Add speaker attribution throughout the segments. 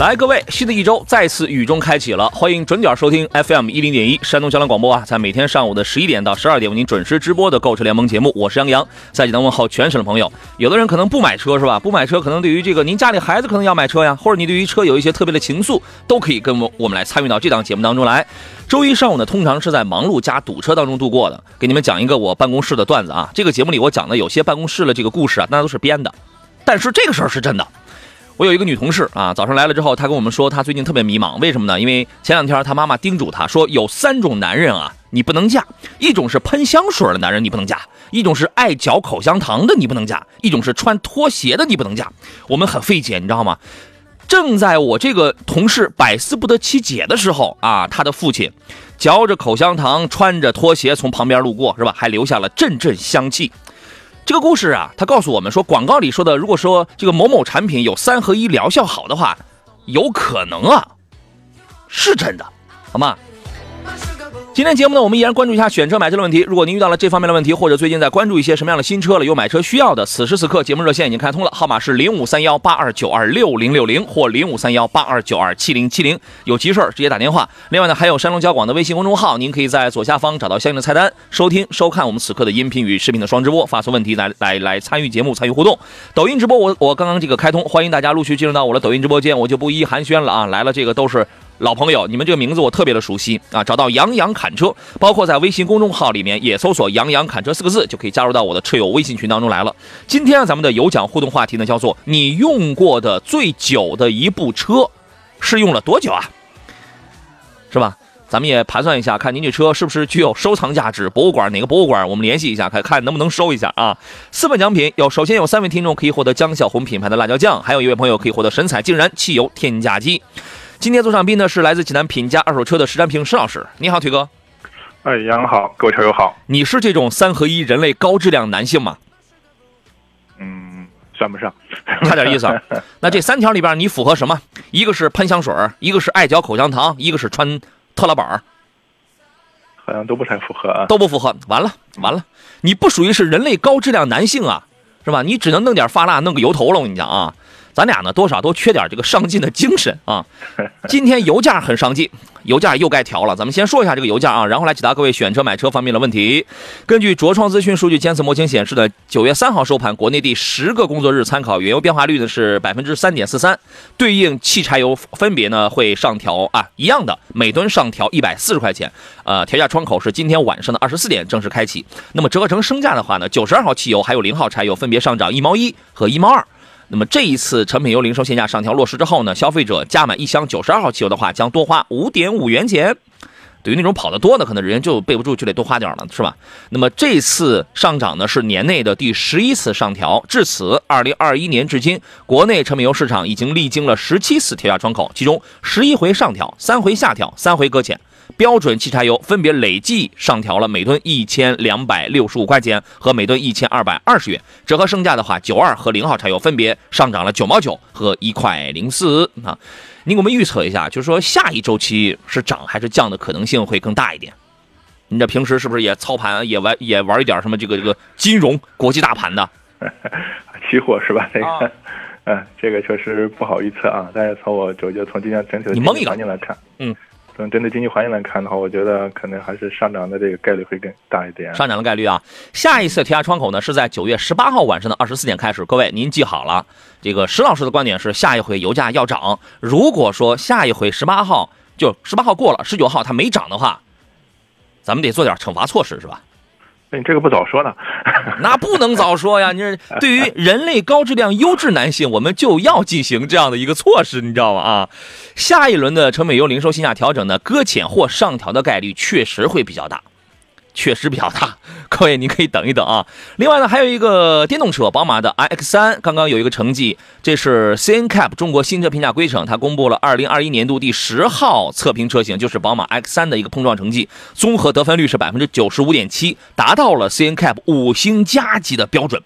Speaker 1: 来，各位，新的一周再次雨中开启了，欢迎准点收听 FM 一零点一山东交通广播啊，在每天上午的十一点到十二点为您准时直播的购车联盟节目，我是杨洋，在济南问候全省的朋友。有的人可能不买车是吧？不买车，可能对于这个您家里孩子可能要买车呀，或者你对于车有一些特别的情愫，都可以跟我我们来参与到这档节目当中来。周一上午呢，通常是在忙碌加堵车当中度过的。给你们讲一个我办公室的段子啊，这个节目里我讲的有些办公室的这个故事啊，那都是编的，但是这个事儿是真的。我有一个女同事啊，早上来了之后，她跟我们说，她最近特别迷茫，为什么呢？因为前两天她妈妈叮嘱她说，有三种男人啊，你不能嫁，一种是喷香水的男人你不能嫁，一种是爱嚼口香糖的你不能嫁，一种是穿拖鞋的你不能嫁。我们很费解，你知道吗？正在我这个同事百思不得其解的时候啊，他的父亲嚼着口香糖，穿着拖鞋从旁边路过，是吧？还留下了阵阵香气。这个故事啊，他告诉我们说，广告里说的，如果说这个某某产品有三合一疗效好的话，有可能啊，是真的，好吗？今天节目呢，我们依然关注一下选车买车的问题。如果您遇到了这方面的问题，或者最近在关注一些什么样的新车了，有买车需要的，此时此刻节目热线已经开通了，号码是零五三幺八二九二六零六零或零五三幺八二九二七零七零，有急事儿直接打电话。另外呢，还有山东交广的微信公众号，您可以在左下方找到相应的菜单，收听收看我们此刻的音频与视频的双直播，发送问题来来来参与节目，参与互动。抖音直播我我刚刚这个开通，欢迎大家陆续进入到我的抖音直播间，我就不一一寒暄了啊，来了这个都是。老朋友，你们这个名字我特别的熟悉啊！找到杨洋侃车，包括在微信公众号里面也搜索“杨洋侃车”四个字，就可以加入到我的车友微信群当中来了。今天，咱们的有奖互动话题呢，叫做“你用过的最久的一部车是用了多久啊？”是吧？咱们也盘算一下，看您这车是不是具有收藏价值？博物馆哪个博物馆？我们联系一下，看看能不能收一下啊！四份奖品有，首先有三位听众可以获得江小红品牌的辣椒酱，还有一位朋友可以获得神采竟然汽油添加剂。今天做上宾呢是来自济南品家二手车的石占平石老师，你好，腿哥。
Speaker 2: 哎，杨好，各位车友好。
Speaker 1: 你是这种三合一人类高质量男性吗？
Speaker 2: 嗯，算不上，
Speaker 1: 差点意思。那这三条里边你符合什么？一个是喷香水，一个是爱嚼口香糖，一个是穿特拉板
Speaker 2: 好像都不太符合啊。
Speaker 1: 都不符合，完了完了，你不属于是人类高质量男性啊，是吧？你只能弄点发蜡，弄个油头了。我跟你讲啊。咱俩呢，多少都缺点这个上进的精神啊。今天油价很上进，油价又该调了。咱们先说一下这个油价啊，然后来解答各位选车买车方面的问题。根据卓创资讯数据监测模型显示的，九月三号收盘，国内第十个工作日参考原油变化率呢是百分之三点四三，对应汽柴油分别呢会上调啊，一样的每吨上调一百四十块钱。呃，调价窗口是今天晚上的二十四点正式开启。那么折合成升价的话呢，九十二号汽油还有零号柴油分别上涨一毛一和一毛二。那么这一次成品油零售限价上调落实之后呢，消费者加满一箱九十二号汽油的话，将多花五点五元钱。对于那种跑得多的，可能人就备不住，就得多花点了，是吧？那么这次上涨呢，是年内的第十一次上调。至此，二零二一年至今，国内成品油市场已经历经了十七次调价窗口，其中十一回上调，三回下调，三回搁浅。标准汽柴油分别累计上调了每吨一千两百六十五块钱和每吨一千二百二十元，折合升价的话，九二和零号柴油分别上涨了九毛九和一块零四啊。你给我们预测一下，就是说下一周期是涨还是降的可能性会更大一点？你这平时是不是也操盘也玩也玩一点什么这个这个金融国际大盘的？
Speaker 2: 期货是吧？这个，嗯，这个确实不好预测啊。但是从我我就从今天整体的环境来看，嗯。从针对经济环境来看的话，我觉得可能还是上涨的这个概率会更大一点。
Speaker 1: 上涨的概率啊，下一次提价窗口呢是在九月十八号晚上的二十四点开始。各位您记好了，这个石老师的观点是下一回油价要涨。如果说下一回十八号就十八号过了，十九号它没涨的话，咱们得做点惩罚措施，是吧？
Speaker 2: 你这个不早说呢？
Speaker 1: 那不能早说呀！你这对于人类高质量优质男性，我们就要进行这样的一个措施，你知道吗？啊，下一轮的成本优零售性价调整呢，搁浅或上调的概率确实会比较大，确实比较大。各位，您可以等一等啊。另外呢，还有一个电动车，宝马的 iX3 刚刚有一个成绩，这是 CNCAP 中国新车评价规程，它公布了二零二一年度第十号测评车型，就是宝马 X3 的一个碰撞成绩，综合得分率是百分之九十五点七，达到了 CNCAP 五星加级的标准。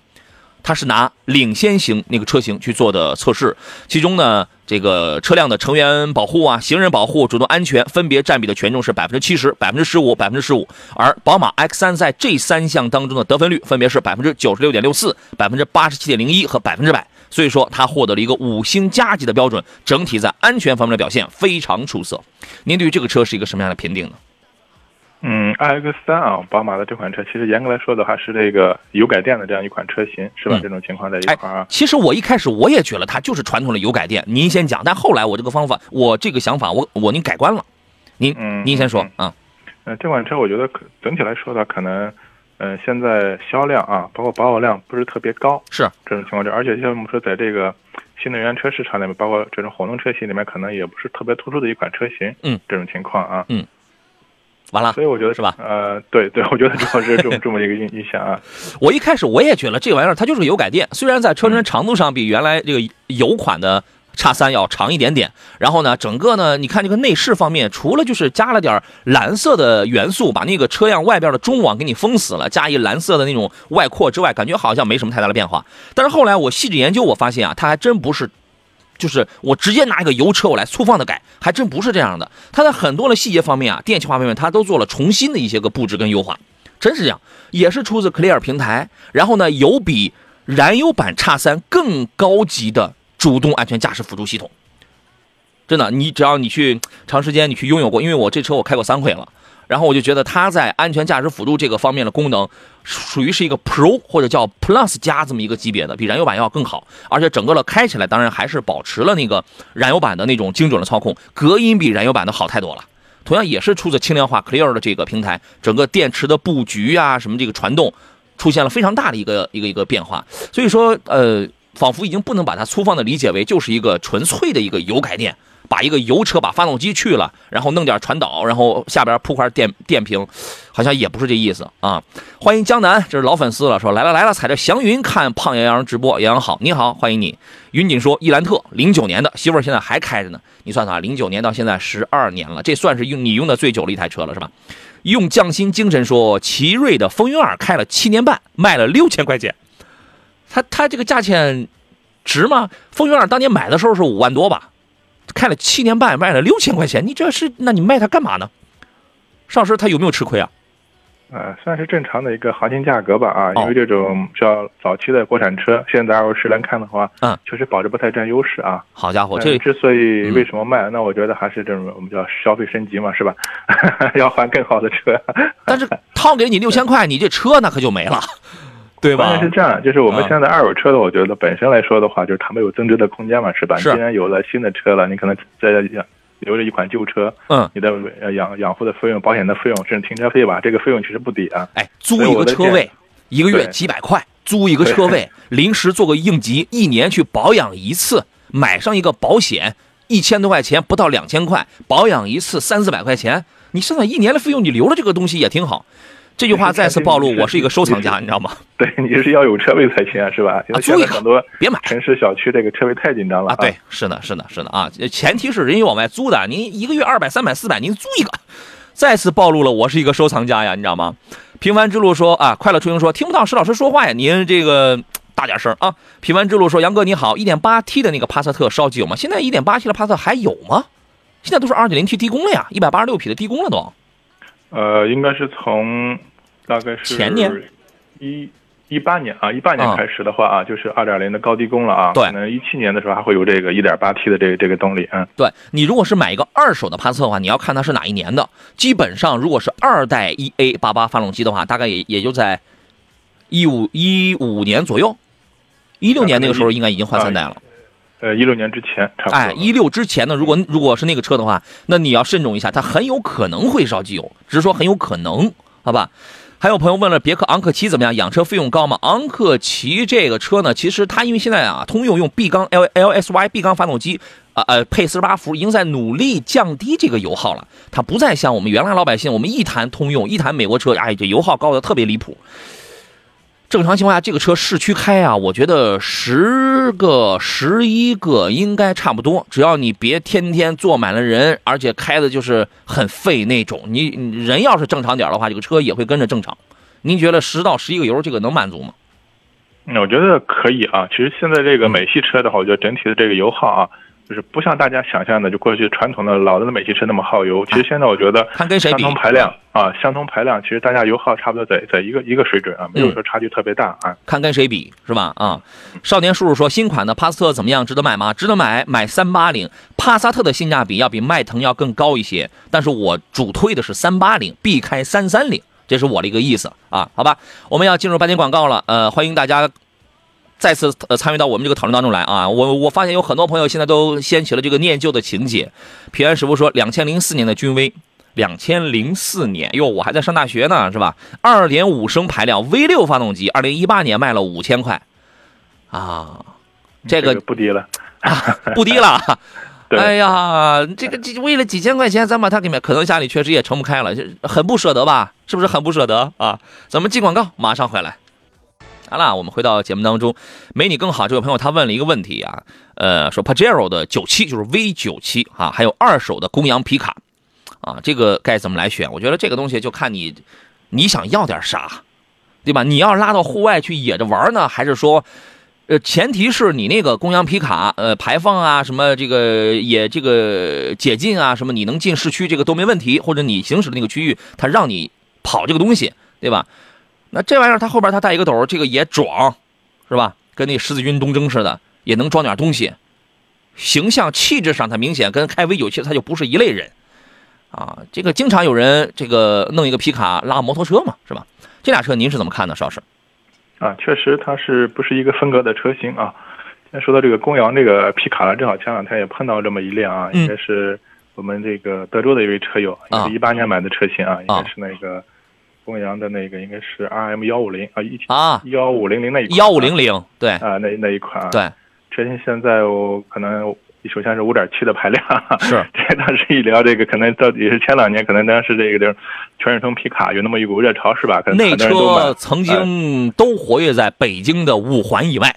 Speaker 1: 它是拿领先型那个车型去做的测试，其中呢，这个车辆的成员保护啊、行人保护、主动安全分别占比的权重是百分之七十、百分之十五、百分之十五，而宝马 X3 在这三项当中的得分率分别是百分之九十六点六四、百分之八十七点零一和百分之百，所以说它获得了一个五星加级的标准，整体在安全方面的表现非常出色。您对于这个车是一个什么样的评定呢？
Speaker 2: 嗯，iX 三啊，宝马的这款车，其实严格来说的话是这个油改电的这样一款车型，是吧？这种情况在一块儿。
Speaker 1: 其实我一开始我也觉得它就是传统的油改电，您先讲。但后来我这个方法，我这个想法，我我您改观了。您您先说啊。
Speaker 2: 呃，这款车我觉得可整体来说的可能，呃，现在销量啊，包括保有量不是特别高，
Speaker 1: 是
Speaker 2: 这种情况。这而且像我们说，在这个新能源车市场里面，包括这种混动车型里面，可能也不是特别突出的一款车型。
Speaker 1: 嗯，
Speaker 2: 这种情况啊。
Speaker 1: 嗯。完了，
Speaker 2: 所以我觉得
Speaker 1: 是吧？
Speaker 2: 呃，对对，我觉得主要是这么这么一个印 印象啊。
Speaker 1: 我一开始我也觉得这玩意儿它就是个油改电，虽然在车身长度上比原来这个油款的叉三要长一点点，然后呢，整个呢，你看这个内饰方面，除了就是加了点蓝色的元素，把那个车辆外边的中网给你封死了，加一蓝色的那种外扩之外，感觉好像没什么太大的变化。但是后来我细致研究，我发现啊，它还真不是。就是我直接拿一个油车，我来粗放的改，还真不是这样的。它在很多的细节方面啊，电气化方面，它都做了重新的一些个布置跟优化，真是这样。也是出自 Clear 平台，然后呢，有比燃油版叉三更高级的主动安全驾驶辅助系统。真的，你只要你去长时间你去拥有过，因为我这车我开过三回了。然后我就觉得它在安全驾驶辅助这个方面的功能，属于是一个 Pro 或者叫 Plus 加这么一个级别的，比燃油版要更好。而且整个的开起来，当然还是保持了那个燃油版的那种精准的操控，隔音比燃油版的好太多了。同样也是出自轻量化 Clear 的这个平台，整个电池的布局啊，什么这个传动，出现了非常大的一个一个一个变化。所以说，呃，仿佛已经不能把它粗放的理解为就是一个纯粹的一个油改电。把一个油车把发动机去了，然后弄点传导，然后下边铺块电电瓶，好像也不是这意思啊。欢迎江南，这是老粉丝了，说来了来了，踩着祥云看胖杨洋直播，杨洋好，你好，欢迎你。云锦说，伊兰特零九年的媳妇现在还开着呢，你算算，零九年到现在十二年了，这算是用你用的最久的一台车了是吧？用匠心精神说，奇瑞的风云二开了七年半，卖了六千块钱，他他这个价钱值吗？风云二当年买的时候是五万多吧？开了七年半，卖了六千块钱，你这是？那你卖它干嘛呢？上市它有没有吃亏啊？
Speaker 2: 呃，算是正常的一个行情价格吧啊，因为这种叫早期的国产车，现在二手市来看的话，
Speaker 1: 嗯，
Speaker 2: 确实保值不太占优势啊。
Speaker 1: 好家伙，这
Speaker 2: 之所以为什么卖，那我觉得还是这种我们叫消费升级嘛，是吧？要换更好的车。
Speaker 1: 但是 掏给你六千块，你这车那可就没了。对吧？
Speaker 2: 关键是这样，就是我们现在二手车的，我觉得本身来说的话，就是它没有增值的空间嘛，是吧？
Speaker 1: 是。
Speaker 2: 既然有了新的车了，你可能在养留着一款旧车，
Speaker 1: 嗯，
Speaker 2: 你的养养护的费用、保险的费用，甚至停车费吧，这个费用其实不低啊。
Speaker 1: 哎，租一个车位，一个月几百块，租一个车位，临时做个应急，一年去保养一次，买上一个保险，一千多块钱，不到两千块，保养一次三四百块钱，你算算一年的费用，你留了这个东西也挺好。这句话再次暴露，我是一个收藏家，你知道吗？
Speaker 2: 对，你是要有车位才行啊，是吧？
Speaker 1: 租一
Speaker 2: 很多
Speaker 1: 别买。
Speaker 2: 城市小区这个车位太紧张了啊！
Speaker 1: 对，是的，是的，是的啊！前提是人家往外租的，您一个月二百、三百、四百，您租一个。再次暴露了，我是一个收藏家呀，你知道吗？平凡之路说啊，快乐出行说听不到石老师说话呀，您这个大点声啊！平凡之路说，杨哥你好，一点八 T 的那个帕萨特烧机有吗？现在一点八 T 的帕萨特还有吗？现在都是二点零 T 低功了呀，一百八十六匹的低功了都。
Speaker 2: 呃，应该是从。大概是
Speaker 1: 前年，
Speaker 2: 一一八年啊，一八年开始的话啊，就是二点零的高低功了啊。
Speaker 1: 对，
Speaker 2: 可能一七年的时候还会有这个一点八 T 的这个这个动力嗯。
Speaker 1: 对你如果是买一个二手的帕萨特的话，你要看它是哪一年的。基本上如果是二代 E A 八八发动机的话，大概也也就在一五一五年左右，一六年那个时候应该已经换三代了。
Speaker 2: 呃，一六年之前差不多。
Speaker 1: 哎，一六之前呢，如果如果是那个车的话，那你要慎重一下，它很有可能会烧机油，只是说很有可能，好吧？还有朋友问了，别克昂克旗怎么样？养车费用高吗？昂克旗这个车呢，其实它因为现在啊，通用用 B 缸 L L S Y B 缸发动机，呃呃，配四十八伏，已经在努力降低这个油耗了。它不再像我们原来老百姓，我们一谈通用，一谈美国车，哎，这油耗高的特别离谱。正常情况下，这个车市区开啊，我觉得十个、十一个应该差不多。只要你别天天坐满了人，而且开的就是很费那种。你人要是正常点的话，这个车也会跟着正常。您觉得十到十一个油，这个能满足吗？
Speaker 2: 那我觉得可以啊。其实现在这个美系车的话，我觉得整体的这个油耗啊。就是不像大家想象的，就过去传统的老的美系车那么耗油。其实现在我觉得，
Speaker 1: 看跟谁
Speaker 2: 比，相同排量啊，相同排量，其实大家油耗差不多在在一个一个水准啊，没有说差距特别大啊。
Speaker 1: 看跟谁比是吧？啊，少年叔叔说，新款的帕萨特怎么样？值得买吗？值得买，买三八零。帕萨特的性价比要比迈腾要更高一些，但是我主推的是三八零，避开三三零，这是我的一个意思啊。好吧，我们要进入半点广告了，呃，欢迎大家。再次呃参与到我们这个讨论当中来啊！我我发现有很多朋友现在都掀起了这个念旧的情节。平安师傅说，两千零四年的君威，两千零四年哟，我还在上大学呢，是吧？二点五升排量 V 六发动机，二零一八年卖了五千块，啊，
Speaker 2: 这
Speaker 1: 个
Speaker 2: 不低了，
Speaker 1: 不低了。哎呀，这个这为了几千块钱，咱把它给买，可能家里确实也撑不开了，就很不舍得吧？是不是很不舍得啊？咱们进广告，马上回来。好了，我们回到节目当中。没你更好，这位朋友他问了一个问题啊，呃，说 Pajero 的九七就是 V 九七啊，还有二手的公羊皮卡啊，这个该怎么来选？我觉得这个东西就看你你想要点啥，对吧？你要拉到户外去野着玩呢，还是说，呃，前提是你那个公羊皮卡，呃，排放啊，什么这个也这个解禁啊，什么你能进市区，这个都没问题，或者你行驶的那个区域，它让你跑这个东西，对吧？那这玩意儿，它后边它带一个斗，这个也壮，是吧？跟那十字军东征似的，也能装点东西。形象气质上，它明显跟开 V 九七它就不是一类人啊。这个经常有人这个弄一个皮卡拉摩托车嘛，是吧？这俩车您是怎么看的，邵师？
Speaker 2: 啊，确实它是不是一个风格的车型啊？先说到这个公羊这个皮卡了，正好前两天也碰到这么一辆啊，应该是我们这个德州的一位车友，也是一八年买的车型啊，应该是那个。公羊的那个应该是 R M 幺五零啊，一啊。幺五零零那一
Speaker 1: 幺五零零对。
Speaker 2: 啊那那一款
Speaker 1: 对。
Speaker 2: 车型现在我可能首先是五点七的排量。
Speaker 1: 是。
Speaker 2: 这当时一聊这个可能到底是前两年可能当时这个全日通皮卡有那么一股热潮是吧？可能
Speaker 1: 那车曾经都活跃在北京的五环以外。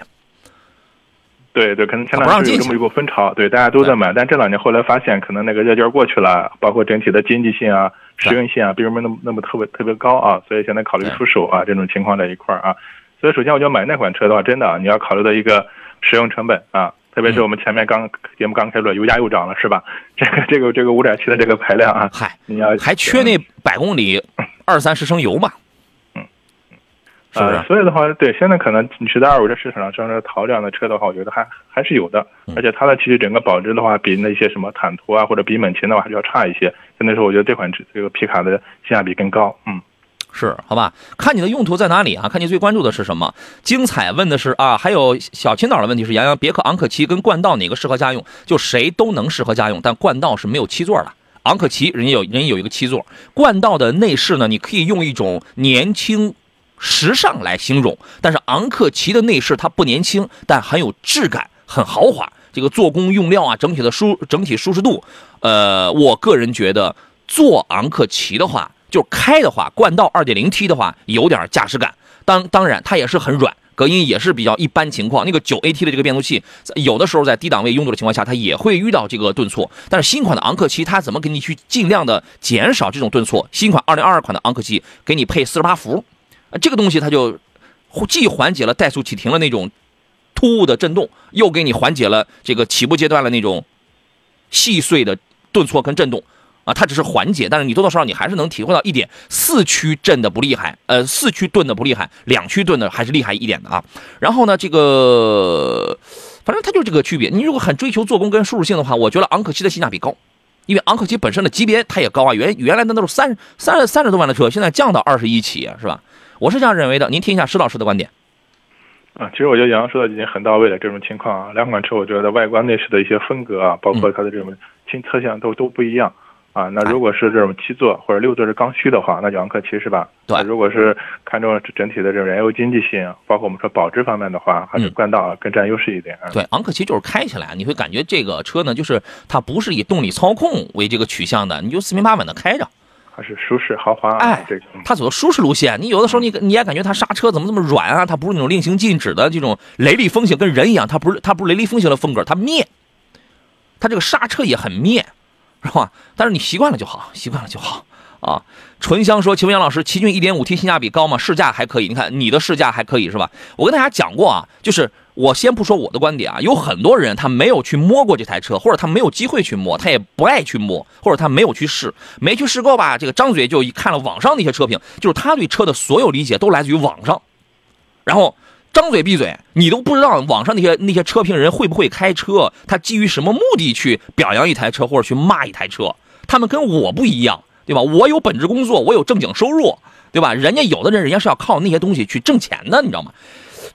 Speaker 2: 对对，可能前两年有这么一股风潮，对大家都在买，但这两年后来发现可能那个热劲儿过去了，包括整体的经济性啊。实用性啊，并没那么那么特别特别高啊，所以现在考虑出手啊，这种情况在一块儿啊，所以首先我觉得买那款车的话，真的你要考虑到一个使用成本啊，特别是我们前面刚节目刚开始，油价又涨了是吧？这个这个这个五点七的这个排量啊，
Speaker 1: 嗨，
Speaker 2: 你要
Speaker 1: 还缺那百公里二三十升油嘛？
Speaker 2: 呃，所以的话，对，现在可能你是在二手车市场上，像这淘这样的车的话，我觉得还还是有的。而且它的其实整个保值的话，比那些什么坦途啊，或者比猛禽的话，还是要差一些。现在说，我觉得这款这个皮卡的性价比更高。嗯，
Speaker 1: 是，好吧？看你的用途在哪里啊？看你最关注的是什么？精彩问的是啊，还有小青岛的问题是：杨洋，别克昂克旗跟冠道哪个适合家用？就谁都能适合家用，但冠道是没有七座的。昂克旗人家有人家有一个七座，冠道的内饰呢，你可以用一种年轻。时尚来形容，但是昂克旗的内饰它不年轻，但很有质感，很豪华。这个做工用料啊，整体的舒整体舒适度，呃，我个人觉得坐昂克旗的话，就开的话，冠道 2.0T 的话有点驾驶感。当当然它也是很软，隔音也是比较一般情况。那个 9AT 的这个变速器，有的时候在低档位拥堵的情况下，它也会遇到这个顿挫。但是新款的昂克旗它怎么给你去尽量的减少这种顿挫？新款2022款的昂克旗给你配48伏。啊，这个东西它就既缓解了怠速启停了那种突兀的震动，又给你缓解了这个起步阶段的那种细碎的顿挫跟震动。啊，它只是缓解，但是你多多少少你还是能体会到一点四驱震的不厉害，呃，四驱顿的不厉害，两驱顿的还是厉害一点的啊。然后呢，这个反正它就这个区别。你如果很追求做工跟舒适性的话，我觉得昂克旗的性价比高，因为昂克旗本身的级别它也高啊。原原来的那都是三三三十多万的车，现在降到二十一起，是吧？我是这样认为的，您听一下施老师的观点。
Speaker 2: 啊，其实我觉得杨洋说的已经很到位了。这种情况啊，两款车我觉得外观内饰的一些风格啊，包括它的这种新侧向都都不一样啊，那如果是这种七座或者六座是刚需的话，那就昂克旗是吧？
Speaker 1: 对。
Speaker 2: 如果是看中整体的这种燃油经济性，包括我们说保值方面的话，还是冠道更占优势一点。
Speaker 1: 对，昂克旗就是开起来你会感觉这个车呢，就是它不是以动力操控为这个取向的，你就四平八稳的开着。
Speaker 2: 还是舒适豪华，
Speaker 1: 哎，
Speaker 2: 这个
Speaker 1: 它走的舒适路线。你有的时候你你也感觉它刹车怎么这么软啊？它不是那种令行禁止的这种雷厉风行，跟人一样，它不是它不是雷厉风行的风格，它灭。它这个刹车也很灭，是吧？但是你习惯了就好，习惯了就好啊。纯香说：“请问杨老师，奇骏 1.5T 性价比高吗？试驾还可以？你看你的试驾还可以是吧？我跟大家讲过啊，就是。”我先不说我的观点啊，有很多人他没有去摸过这台车，或者他没有机会去摸，他也不爱去摸，或者他没有去试，没去试过吧？这个张嘴就一看了网上那些车评，就是他对车的所有理解都来自于网上，然后张嘴闭嘴，你都不知道网上那些那些车评人会不会开车，他基于什么目的去表扬一台车或者去骂一台车？他们跟我不一样，对吧？我有本职工作，我有正经收入，对吧？人家有的人，人家是要靠那些东西去挣钱的，你知道吗？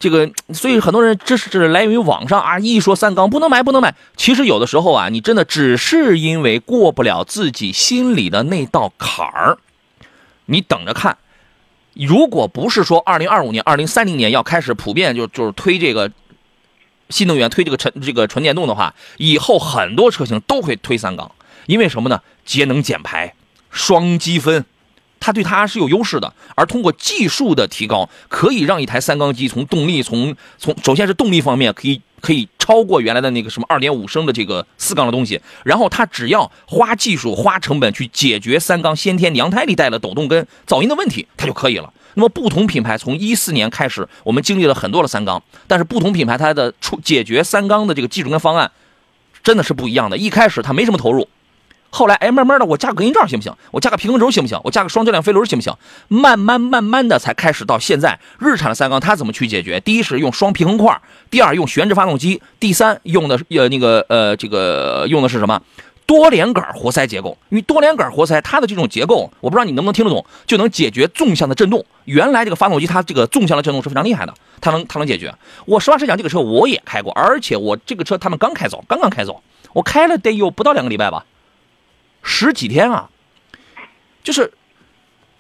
Speaker 1: 这个，所以很多人这是这是来源于网上啊，一说三缸不能买，不能买。其实有的时候啊，你真的只是因为过不了自己心里的那道坎儿。你等着看，如果不是说二零二五年、二零三零年要开始普遍就就是推这个新能源、推这个纯这个纯电动的话，以后很多车型都会推三缸，因为什么呢？节能减排，双积分。它对它是有优势的，而通过技术的提高，可以让一台三缸机从动力从从首先是动力方面可以可以超过原来的那个什么二点五升的这个四缸的东西，然后它只要花技术花成本去解决三缸先天娘胎里带的抖动跟噪音的问题，它就可以了。那么不同品牌从一四年开始，我们经历了很多的三缸，但是不同品牌它的出解决三缸的这个技术跟方案真的是不一样的。一开始它没什么投入。后来，哎，慢慢的，我加个隔音罩行不行？我加个平衡轴行不行？我加个双质量飞轮行不行？慢慢慢慢的才开始到现在，日产的三缸它怎么去解决？第一是用双平衡块，第二用悬置发动机，第三用的呃那个呃这个用的是什么？多连杆活塞结构。因为多连杆活塞它的这种结构，我不知道你能不能听得懂，就能解决纵向的震动。原来这个发动机它这个纵向的震动是非常厉害的，它能它能解决。我实话实讲，这个车我也开过，而且我这个车他们刚开走，刚刚开走，我开了得有不到两个礼拜吧。十几天啊，就是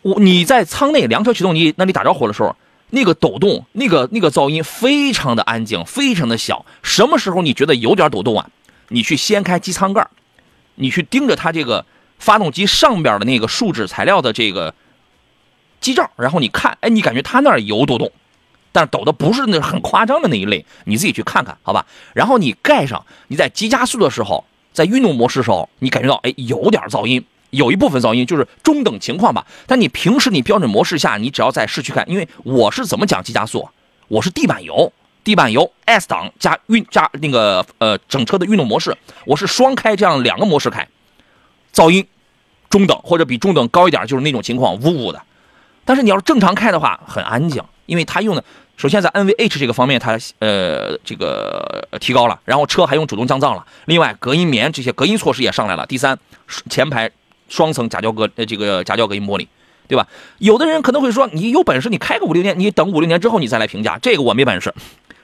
Speaker 1: 我你在舱内凉车启动机那里打着火的时候，那个抖动，那个那个噪音非常的安静，非常的小。什么时候你觉得有点抖动啊？你去掀开机舱盖，你去盯着它这个发动机上边的那个树脂材料的这个机罩，然后你看，哎，你感觉它那儿有抖动，但抖的不是那很夸张的那一类，你自己去看看，好吧？然后你盖上，你在急加速的时候。在运动模式时候，你感觉到哎有点噪音，有一部分噪音就是中等情况吧。但你平时你标准模式下，你只要在市区开，因为我是怎么讲急加速，我是地板油，地板油 S 档加运加那个呃整车的运动模式，我是双开这样两个模式开，噪音中等或者比中等高一点，就是那种情况呜呜的。但是你要是正常开的话，很安静，因为它用的。首先在 NVH 这个方面，它呃这个提高了，然后车还用主动降噪了。另外，隔音棉这些隔音措施也上来了。第三，前排双层夹胶隔呃这个夹胶隔音玻璃，对吧？有的人可能会说，你有本事你开个五六年，你等五六年之后你再来评价，这个我没本事，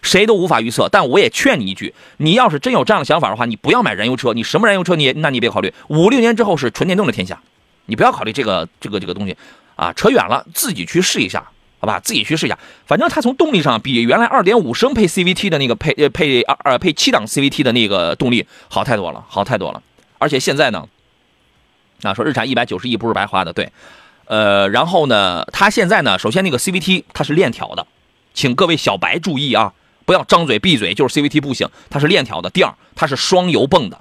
Speaker 1: 谁都无法预测。但我也劝你一句，你要是真有这样的想法的话，你不要买燃油车，你什么燃油车你那你别考虑。五六年之后是纯电动的天下，你不要考虑这个这个这个东西啊，扯远了，自己去试一下。好吧，自己去试一下。反正它从动力上比原来二点五升配 CVT 的那个配呃配二呃配七档 CVT 的那个动力好太多了，好太多了。而且现在呢，啊说日产一百九十亿不是白花的，对。呃，然后呢，它现在呢，首先那个 CVT 它是链条的，请各位小白注意啊，不要张嘴闭嘴就是 CVT 不行，它是链条的。第二，它是双油泵的，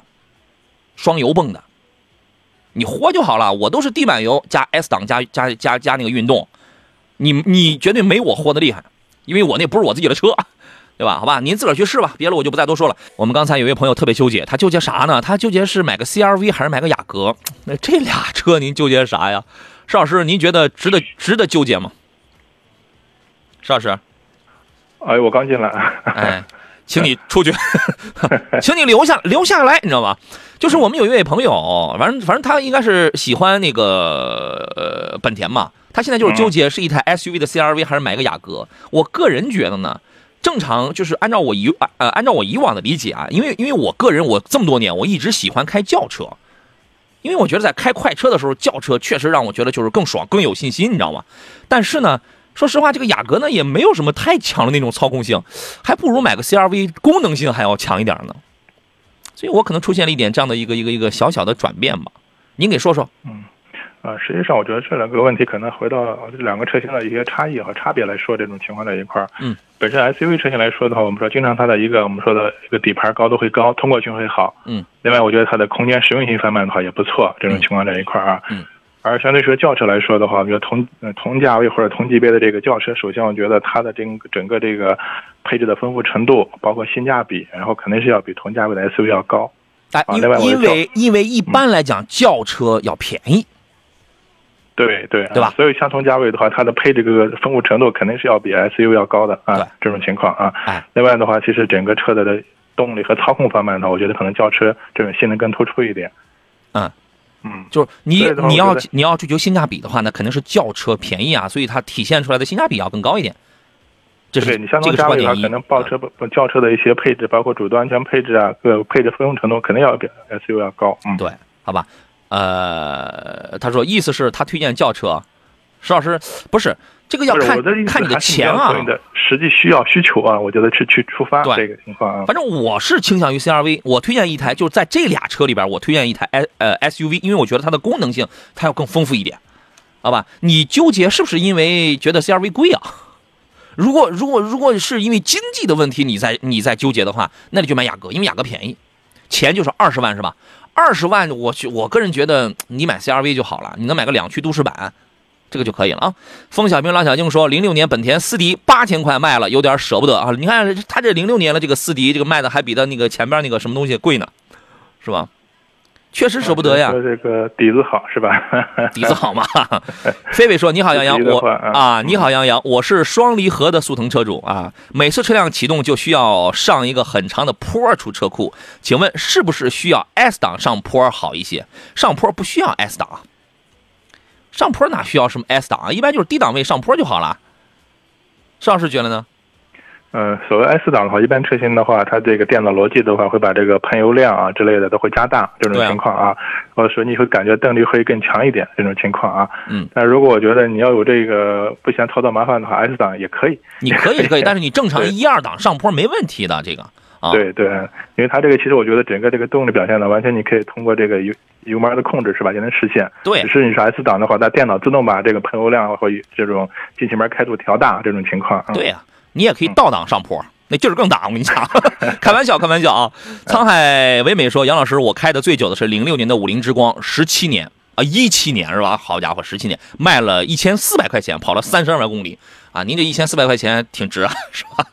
Speaker 1: 双油泵的，你活就好了。我都是地板油加 S 档加加加加那个运动。你你绝对没我豁的厉害，因为我那不是我自己的车，对吧？好吧，您自个儿去试吧，别的我就不再多说了。我们刚才有一位朋友特别纠结，他纠结啥呢？他纠结是买个 CRV 还是买个雅阁？那这俩车您纠结啥呀？邵老师，您觉得值得值得纠结吗？邵老师，
Speaker 2: 哎，我刚进来，
Speaker 1: 哎，请你出去，请你留下留下来，你知道吗？就是我们有一位朋友，反正反正他应该是喜欢那个呃本田嘛。他现在就是纠结是一台 SUV 的 CRV 还是买个雅阁。我个人觉得呢，正常就是按照我以呃按照我以往的理解啊，因为因为我个人我这么多年我一直喜欢开轿车，因因为我觉得在开快车的时候，轿车确实让我觉得就是更爽、更有信心，你知道吗？但是呢，说实话，这个雅阁呢也没有什么太强的那种操控性，还不如买个 CRV，功能性还要强一点呢。所以我可能出现了一点这样的一个一个一个小小的转变吧。您给说说。
Speaker 2: 嗯。啊，实际上我觉得这两个问题可能回到两个车型的一些差异和差别来说，这种情况在一块儿。
Speaker 1: 嗯，
Speaker 2: 本身 SUV 车型来说的话，我们说经常它的一个我们说的一个底盘高度会高，通过性会好。
Speaker 1: 嗯，
Speaker 2: 另外我觉得它的空间实用性方面的话也不错，这种情况在一块儿啊。
Speaker 1: 嗯，
Speaker 2: 而相对说轿车来说的话，比如同同价位或者同级别的这个轿车，首先我觉得它的整整个这个配置的丰富程度，包括性价比，然后肯定是要比同价位的 SUV 要高。
Speaker 1: 啊，因因为因为一般来讲轿车要便宜。
Speaker 2: 对对
Speaker 1: 对吧？
Speaker 2: 所以相同价位的话，它的配这个丰富程度肯定是要比 SUV 要高的啊。这种情况啊。
Speaker 1: 哎。
Speaker 2: 另外的话，其实整个车的的动力和操控方面呢，我觉得可能轿车这种性能更突出一点。
Speaker 1: 嗯
Speaker 2: 嗯，
Speaker 1: 就是你你要你要追求性价比的话，那肯定是轿车便宜啊，所以它体现出来的性价比要更高一点。这是
Speaker 2: 你相同价位的话，可能轿车不轿车的一些配置，包括主动安全配置啊，各配置丰富程度肯定要比 SUV 要高。嗯，
Speaker 1: 对，好吧。呃，他说意思是他推荐轿车，石老师不是这个要看看你的钱啊，
Speaker 2: 的实际需要需求啊，我觉得是去出发这个情况啊。
Speaker 1: 反正我是倾向于 CRV，我推荐一台，就是在这俩车里边，我推荐一台 S 呃 SUV，因为我觉得它的功能性它要更丰富一点，好吧？你纠结是不是因为觉得 CRV 贵啊？如果如果如果是因为经济的问题，你在你在纠结的话，那你就买雅阁，因为雅阁便宜，钱就是二十万是吧？二十万，我去，我个人觉得你买 CRV 就好了，你能买个两驱都市版，这个就可以了啊。风小兵老小静说，零六年本田思迪八千块卖了，有点舍不得啊。你看他这零六年的这个思迪，这个卖的还比他那个前边那个什么东西贵呢，是吧？确实舍不得呀。
Speaker 2: 这个底子好是吧？
Speaker 1: 底子好嘛。飞飞说：“你好，杨洋，我啊，你好，杨洋，我是双离合的速腾车主啊。每次车辆启动就需要上一个很长的坡出车库，请问是不是需要 S 档上坡好一些？上坡不需要 S 档，上坡哪需要什么 S 档啊？一般就是低档位上坡就好了。邵老师觉得呢？”
Speaker 2: 嗯，所谓 S 档的话，一般车型的话，它这个电脑逻辑的话，会把这个喷油量啊之类的都会加大，这种情况啊，或者说你会感觉动力会更强一点，这种情况啊。
Speaker 1: 嗯。
Speaker 2: 但如果我觉得你要有这个不嫌操作麻烦的话，S 档也可以。
Speaker 1: 你可以可以，但是你正常一二档上坡没问题的这个。啊。
Speaker 2: 对对，因为它这个其实我觉得整个这个动力表现呢，完全你可以通过这个油油门的控制是吧，就能实现。
Speaker 1: 对。
Speaker 2: 只是你是 S 档的话，它电脑自动把这个喷油量或这种进气门开度调大，这种情况。
Speaker 1: 对呀，你也可以倒档上坡。那劲儿更大，我跟你讲，开玩笑，开玩笑啊！沧海唯美说：“杨老师，我开的最久的是零六年的五菱之光，十七年啊，一七年是吧？好家伙，十七年卖了一千四百块钱，跑了三十二万公里啊！您这一千四百块钱挺值啊，是吧？”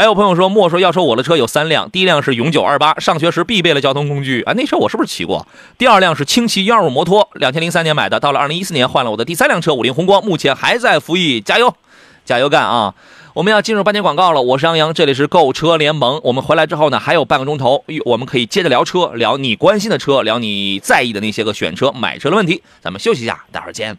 Speaker 1: 还有朋友说：“莫说要说我的车有三辆，第一辆是永久二八，上学时必备的交通工具啊，那车我是不是骑过？第二辆是轻骑幺二五摩托，两千零三年买的，到了二零一四年换了我的第三辆车五菱宏光，目前还在服役，加油，加油干啊！”我们要进入半天广告了，我是杨洋，这里是购车联盟。我们回来之后呢，还有半个钟头，我们可以接着聊车，聊你关心的车，聊你在意的那些个选车、买车的问题。咱们休息一下，待会儿见。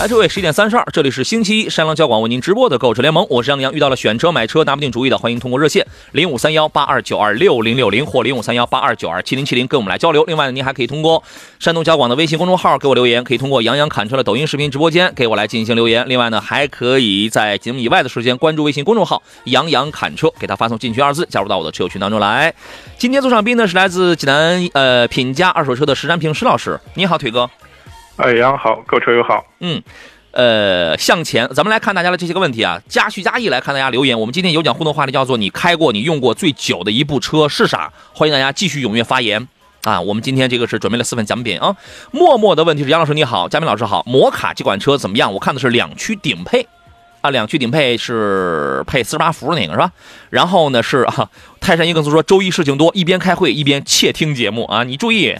Speaker 1: 来，各位，十一点三十二，这里是星期一，山东交广为您直播的购车联盟，我是杨洋。遇到了选车买车拿不定主意的，欢迎通过热线零五三幺八二九二六零六零或零五三幺八二九二七零七零跟我们来交流。另外呢，您还可以通过山东交广的微信公众号给我留言，可以通过杨洋侃车的抖音视频直播间给我来进行留言。另外呢，还可以在节目以外的时间关注微信公众号杨洋侃车，给他发送进群二字，加入到我的车友群当中来。今天做上宾呢是来自济南呃品家二手车的石占平石老师，你好，腿哥。
Speaker 2: 哎，杨好，购车友好。
Speaker 1: 嗯，呃，向前，咱们来看大家的这些个问题啊。加叙加意来看大家留言。我们今天有奖互动话题叫做“你开过、你用过最久的一部车是啥？”欢迎大家继续踊跃发言。啊，我们今天这个是准备了四份奖品啊。默默的问题是，杨老师你好，嘉宾老师好，摩卡这款车怎么样？我看的是两驱顶配，啊，两驱顶配是配四十八伏那个是吧？然后呢是啊，泰山一更说周一事情多，一边开会一边窃听节目啊，你注意，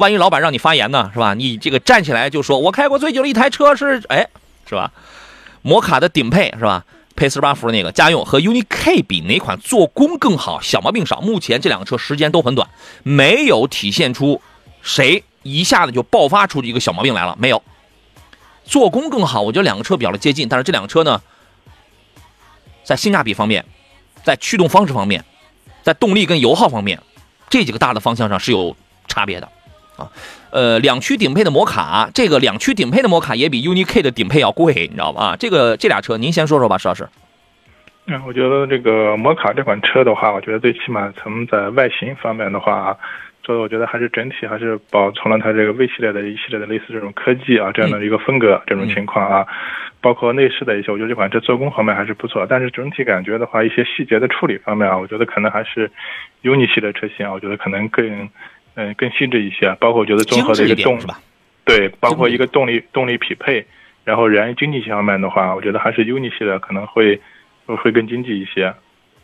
Speaker 1: 万一老板让你发言呢是吧？你这个站起来就说，我开过最久的一台车是哎是吧？摩卡的顶配是吧？配四十八伏那个家用和 UNI K 比哪款做工更好？小毛病少。目前这两个车时间都很短，没有体现出谁一下子就爆发出一个小毛病来了。没有，做工更好。我觉得两个车比较的接近，但是这两个车呢，在性价比方面，在驱动方式方面，在动力跟油耗方面，这几个大的方向上是有差别的呃，两驱顶配的摩卡，这个两驱顶配的摩卡也比 UNI K 的顶配要贵，你知道吗？这个这俩车，您先说说吧，石老师。
Speaker 2: 嗯，我觉得这个摩卡这款车的话，我觉得最起码从在外形方面的话，做的我觉得还是整体还是保存了它这个 V 系列的一系列的类似这种科技啊这样的一个风格这种情况啊，包括内饰的一些，我觉得这款车做工方面还是不错，但是整体感觉的话，一些细节的处理方面啊，我觉得可能还是 UNI 系的车型啊，我觉得可能更。嗯，更细致一些，包括我觉得综合的一个动，对，包括一个动力动力匹配，然后燃油经济性方面的话，我觉得还是 UNI 系的可能会会更经济一些。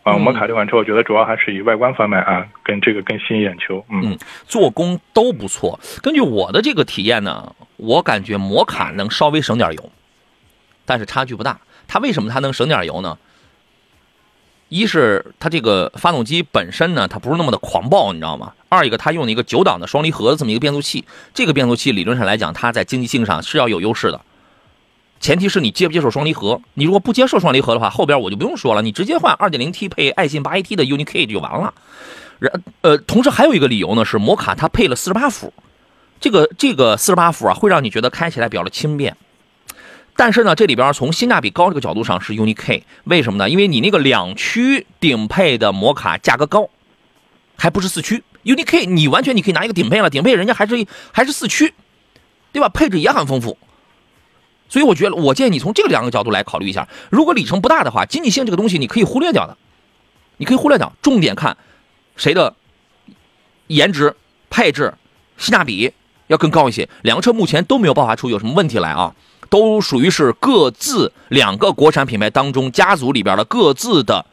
Speaker 2: 啊，摩卡这款车，我觉得主要还是以外观方面啊，跟这个更吸引眼球。
Speaker 1: 嗯，做工都不错。根据我的这个体验呢，我感觉摩卡能稍微省点油，但是差距不大。它为什么它能省点油呢？一是它这个发动机本身呢，它不是那么的狂暴，你知道吗？二一个，它用了一个九档的双离合的这么一个变速器，这个变速器理论上来讲，它在经济性上是要有优势的。前提是你接不接受双离合，你如果不接受双离合的话，后边我就不用说了，你直接换 2.0T 配爱信 8AT 的 UNI K 就完了。然呃，同时还有一个理由呢，是摩卡它配了48伏，这个这个48伏啊，会让你觉得开起来比较的轻便。但是呢，这里边从性价比高这个角度上是 UNI K，为什么呢？因为你那个两驱顶配的摩卡价格高，还不是四驱，UNI K 你完全你可以拿一个顶配了，顶配人家还是还是四驱，对吧？配置也很丰富，所以我觉得我建议你从这两个角度来考虑一下。如果里程不大的话，经济性这个东西你可以忽略掉的，你可以忽略掉，重点看谁的颜值、配置、性价比要更高一些。两个车目前都没有爆发出有什么问题来啊。都属于是各自两个国产品牌当中家族里边的各自的，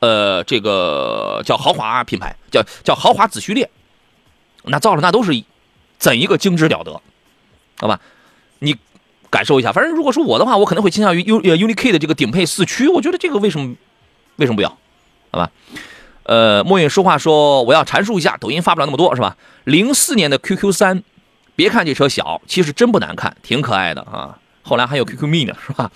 Speaker 1: 呃，这个叫豪华品牌，叫叫豪华子序列。那造的那都是怎一个精致了得，好吧？你感受一下。反正如果说我的话，我可能会倾向于 U UNI K 的这个顶配四驱。我觉得这个为什么为什么不要？好吧？呃，墨影说话说我要阐述一下，抖音发不了那么多是吧？零四年的 QQ 三，别看这车小，其实真不难看，挺可爱的啊。后来还有 QQ 蜜呢，是吧？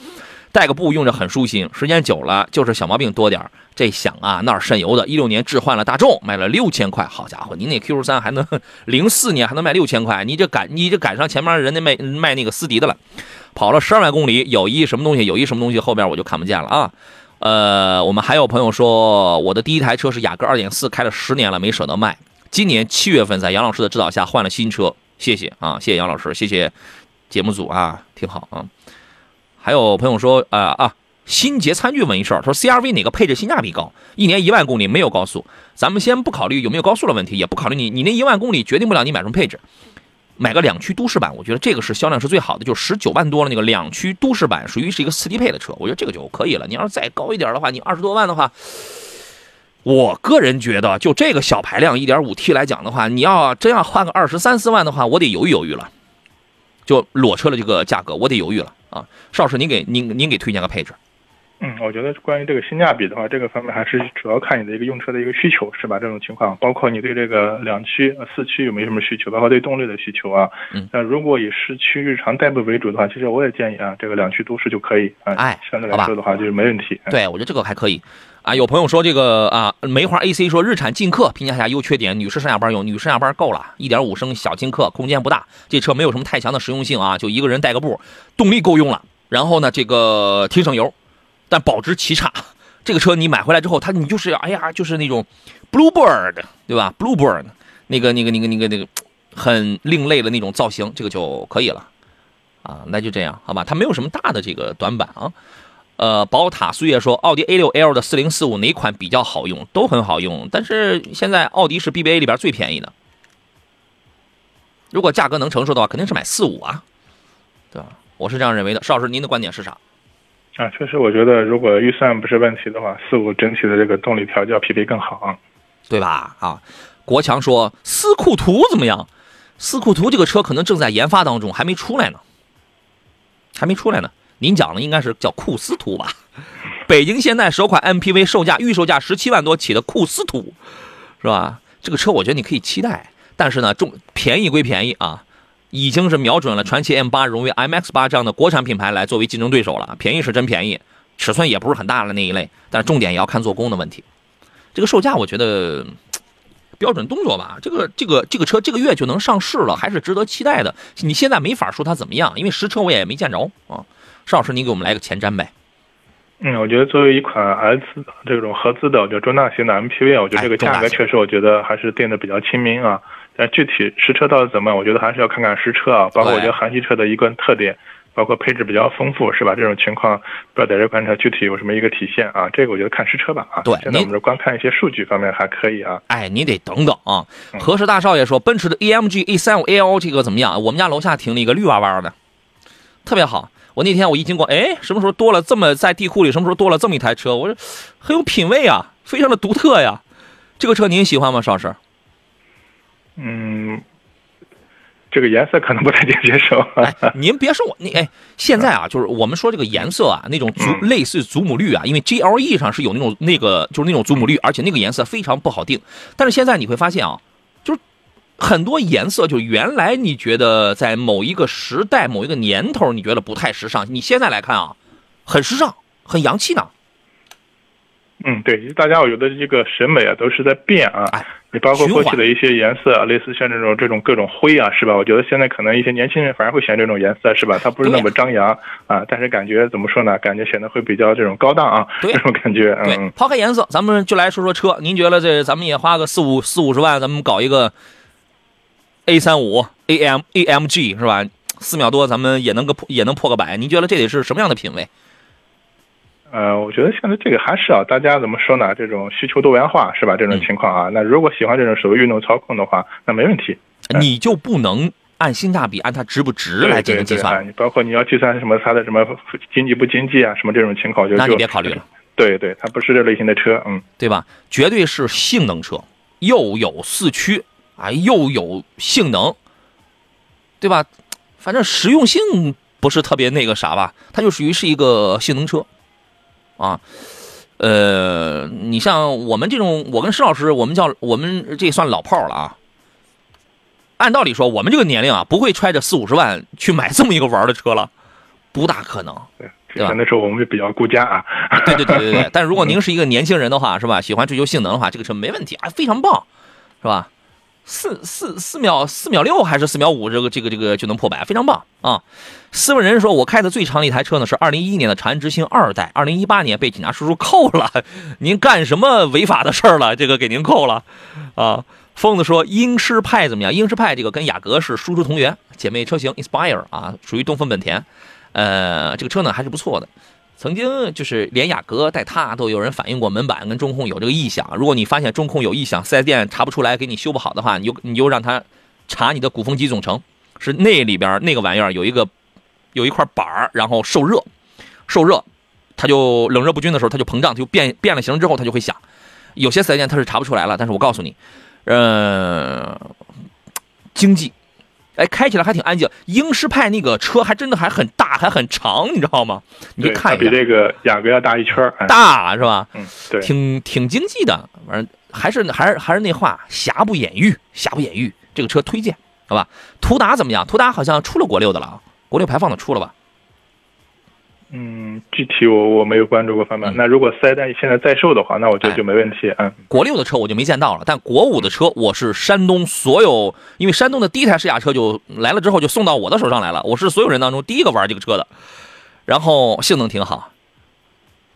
Speaker 1: 带个布用着很舒心，时间久了就是小毛病多点这响啊那儿渗油的。一六年置换了大众，卖了六千块，好家伙，您那 Q 三还能 零四年还能卖六千块？你这赶你这赶上前面人家卖卖那个斯迪的了，跑了十二万公里，有一什么东西？有一什么东西？后边我就看不见了啊。呃，我们还有朋友说，我的第一台车是雅阁二点四，开了十年了，没舍得卖。今年七月份在杨老师的指导下换了新车，谢谢啊，谢谢杨老师，谢谢。节目组啊，挺好啊。还有朋友说，啊啊，新捷餐具问一事儿，说 CRV 哪个配置性价比高？一年一万公里没有高速，咱们先不考虑有没有高速的问题，也不考虑你你那一万公里决定不了你买什么配置。买个两驱都市版，我觉得这个是销量是最好的，就十九万多了那个两驱都市版，属于是一个四低配的车，我觉得这个就可以了。你要是再高一点的话，你二十多万的话，我个人觉得就这个小排量一点五 T 来讲的话，你要真要换个二十三四万的话，我得犹豫犹豫了。就裸车的这个价格，我得犹豫了啊！邵老师，您给您您给推荐个配置。
Speaker 2: 嗯，我觉得关于这个性价比的话，这个方面还是主要看你的一个用车的一个需求，是吧？这种情况，包括你对这个两驱、四驱有没有什么需求，包括对动力的需求啊。嗯。那如果以市区日常代步为主的话，其实我也建议啊，这个两驱都市就可以啊。
Speaker 1: 哎，
Speaker 2: 相对来说的话就是没问题。
Speaker 1: 对，我觉得这个还可以。啊，有朋友说这个啊，梅花 AC 说日产劲客评价下优缺点，女士上下班用，女士上下班够了，一点五升小劲客，空间不大，这车没有什么太强的实用性啊，就一个人带个步，动力够用了，然后呢，这个挺省油，但保值奇差。这个车你买回来之后，它你就是哎呀，就是那种 Bluebird 对吧？Bluebird 那个那个那个那个那个很另类的那种造型，这个就可以了啊，那就这样好吧，它没有什么大的这个短板啊。呃，宝塔岁月说，奥迪 A6L 的四零四五哪款比较好用？都很好用，但是现在奥迪是 BBA 里边最便宜的，如果价格能承受的话，肯定是买四五啊，对吧？我是这样认为的。邵老师，您的观点是啥？
Speaker 2: 啊，确实，我觉得如果预算不是问题的话，四五整体的这个动力调教匹配更好啊，
Speaker 1: 对吧？啊，国强说斯库图怎么样？斯库图这个车可能正在研发当中，还没出来呢，还没出来呢。您讲的应该是叫库斯图吧？北京现代首款 MPV 售价预售价十七万多起的库斯图，是吧？这个车我觉得你可以期待，但是呢，重便宜归便宜啊。已经是瞄准了传祺 M 八、荣威 MX 八这样的国产品牌来作为竞争对手了。便宜是真便宜，尺寸也不是很大的那一类，但重点也要看做工的问题。这个售价我觉得标准动作吧。这个这个这个车这个月就能上市了，还是值得期待的。你现在没法说它怎么样，因为实车我也没见着啊。邵老师，您给我们来个前瞻呗。
Speaker 2: 嗯，我觉得作为一款 S 这种合资的就中大型的 MPV，我觉得这个价格确实我觉得还是定的比较亲民啊。但具体实车到底怎么样？我觉得还是要看看实车啊，包括我觉得韩系车的一个特点，包括配置比较丰富，是吧？这种情况不知道在这观察具体有什么一个体现啊？这个我觉得看实车吧啊。
Speaker 1: 对，
Speaker 2: 现在我们这光看一些数据方面还可以啊。
Speaker 1: 哎，你得等等啊。何氏大少爷说，奔驰的 AMG A35 L 这个怎么样？我们家楼下停了一个绿哇哇的，特别好。我那天我一经过，哎，什么时候多了这么在地库里？什么时候多了这么一台车？我说很有品位啊，非常的独特呀。这个车您喜欢吗，邵老师？
Speaker 2: 嗯，这个颜色可能不太接受。
Speaker 1: 哎，您别说我，你哎，现在啊，就是我们说这个颜色啊，那种祖类似祖母绿啊，因为 GLE 上是有那种那个就是那种祖母绿，而且那个颜色非常不好定。但是现在你会发现啊，就是很多颜色，就原来你觉得在某一个时代、某一个年头，你觉得不太时尚，你现在来看啊，很时尚、很洋气呢。
Speaker 2: 嗯，对，大家我觉得这个审美啊都是在变啊。你包括过去的一些颜色，类似像这种这种各种灰啊，是吧？我觉得现在可能一些年轻人反而会选这种颜色，是吧？它不是那么张扬啊，但是感觉怎么说呢？感觉显得会比较这种高档啊，这种感觉。
Speaker 1: 嗯，抛开颜色，咱们就来说说车。您觉得这咱们也花个四五四五十万，咱们搞一个 A 三五 AM AMG 是吧？四秒多，咱们也能个破也能破个百。您觉得这得是什么样的品味？
Speaker 2: 呃，我觉得现在这个还是啊，大家怎么说呢？这种需求多元化是吧？这种情况啊，那如果喜欢这种所谓运动操控的话，那没问题。
Speaker 1: 你就不能按性价比，按它值不值来进行计算？
Speaker 2: 包括你要计算什么它的什么经济不经济啊，什么这种情况，就
Speaker 1: 那你别考虑了。
Speaker 2: 对对，它不是这类型的车，嗯，
Speaker 1: 对吧？绝对是性能车，又有四驱啊，又有性能，对吧？反正实用性不是特别那个啥吧，它就属于是一个性能车。啊，呃，你像我们这种，我跟施老师，我们叫我们这算老炮了啊。按道理说，我们这个年龄啊，不会揣着四五十万去买这么一个玩的车了，不大可能，
Speaker 2: 对吧？那时候我们比较顾家啊。
Speaker 1: 对对对对对。但如果您是一个年轻人的话，是吧？喜欢追求性能的话，这个车没问题啊，非常棒，是吧？四四四秒四秒六还是四秒五，这个这个这个就能破百，非常棒啊！斯文人说，我开的最长的一台车呢是二零一一年的长安之星二代，二零一八年被警察叔叔扣了。您干什么违法的事儿了？这个给您扣了啊！疯子说，英诗派怎么样？英诗派这个跟雅阁是殊途同源，姐妹车型 Inspire 啊，属于东风本田。呃，这个车呢还是不错的。曾经就是连雅阁带它都有人反映过门板跟中控有这个异响。如果你发现中控有异响，四 S 店查不出来，给你修不好的话，你就你就让他查你的鼓风机总成，是那里边那个玩意儿有一个有一块板儿，然后受热，受热，它就冷热不均的时候，它就膨胀，它就变变了形之后，它就会响。有些四 S 店它是查不出来了，但是我告诉你，呃，经济。哎，开起来还挺安静。英诗派那个车还真的还很大，还很长，你知道吗？你看
Speaker 2: 比这个雅阁要大一圈
Speaker 1: 大是吧？
Speaker 2: 嗯，对，
Speaker 1: 挺挺经济的。反正还是还是还是那话，瑕不掩瑜，瑕不掩瑜。这个车推荐，好吧？途达怎么样？途达好像出了国六的了，国六排放的出了吧？
Speaker 2: 嗯，具体我我没有关注过方面。那如果四 S 店现在在售的话，那我觉得就没问题。嗯，
Speaker 1: 国六的车我就没见到了，但国五的车我是山东所有，因为山东的第一台试驾车就来了之后就送到我的手上来了，我是所有人当中第一个玩这个车的。然后性能挺好，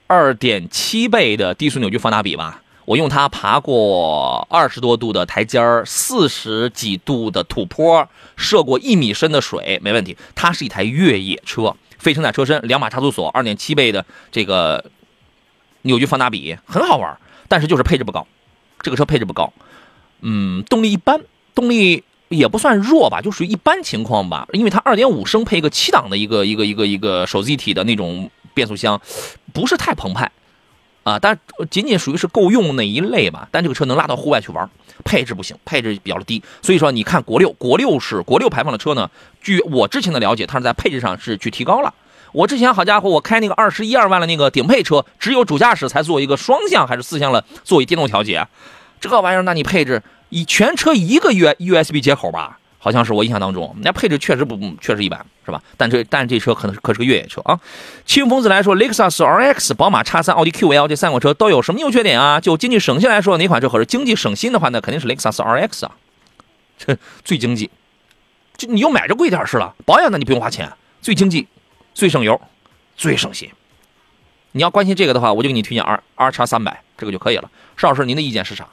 Speaker 1: 二点七倍的低速扭矩放大比吧，我用它爬过二十多度的台阶儿，四十几度的土坡，涉过一米深的水，没问题。它是一台越野车。非承载车身，两把差速锁，二点七倍的这个扭矩放大比很好玩，但是就是配置不高，这个车配置不高，嗯，动力一般，动力也不算弱吧，就属于一般情况吧。因为它二点五升配一个七档的一个一个一个一个手自一体的那种变速箱，不是太澎湃啊，但仅仅属于是够用那一类吧。但这个车能拉到户外去玩，配置不行，配置比较低。所以说，你看国六，国六是国六排放的车呢。据我之前的了解，它是在配置上是去提高了。我之前好家伙，我开那个二十一二万的那个顶配车，只有主驾驶才做一个双向还是四向的座椅电动调节，这个玩意儿，那你配置以全车一个 U U S B 接口吧？好像是我印象当中，那配置确实不确实一般，是吧？但这但这车可能可是个越野车啊。清风子来说，雷克萨斯 R X、宝马叉三、奥迪 Q L 这三款车都有什么优缺点啊？就经济省心来说，哪款车合适？经济省心的话，那肯定是雷克萨斯 R X 啊，这最经济。就你又买着贵点是了，保养呢你不用花钱，最经济，最省油。最省心。你要关心这个的话，我就给你推荐 R R 叉三百这个就可以了。邵老师，您的意见是啥？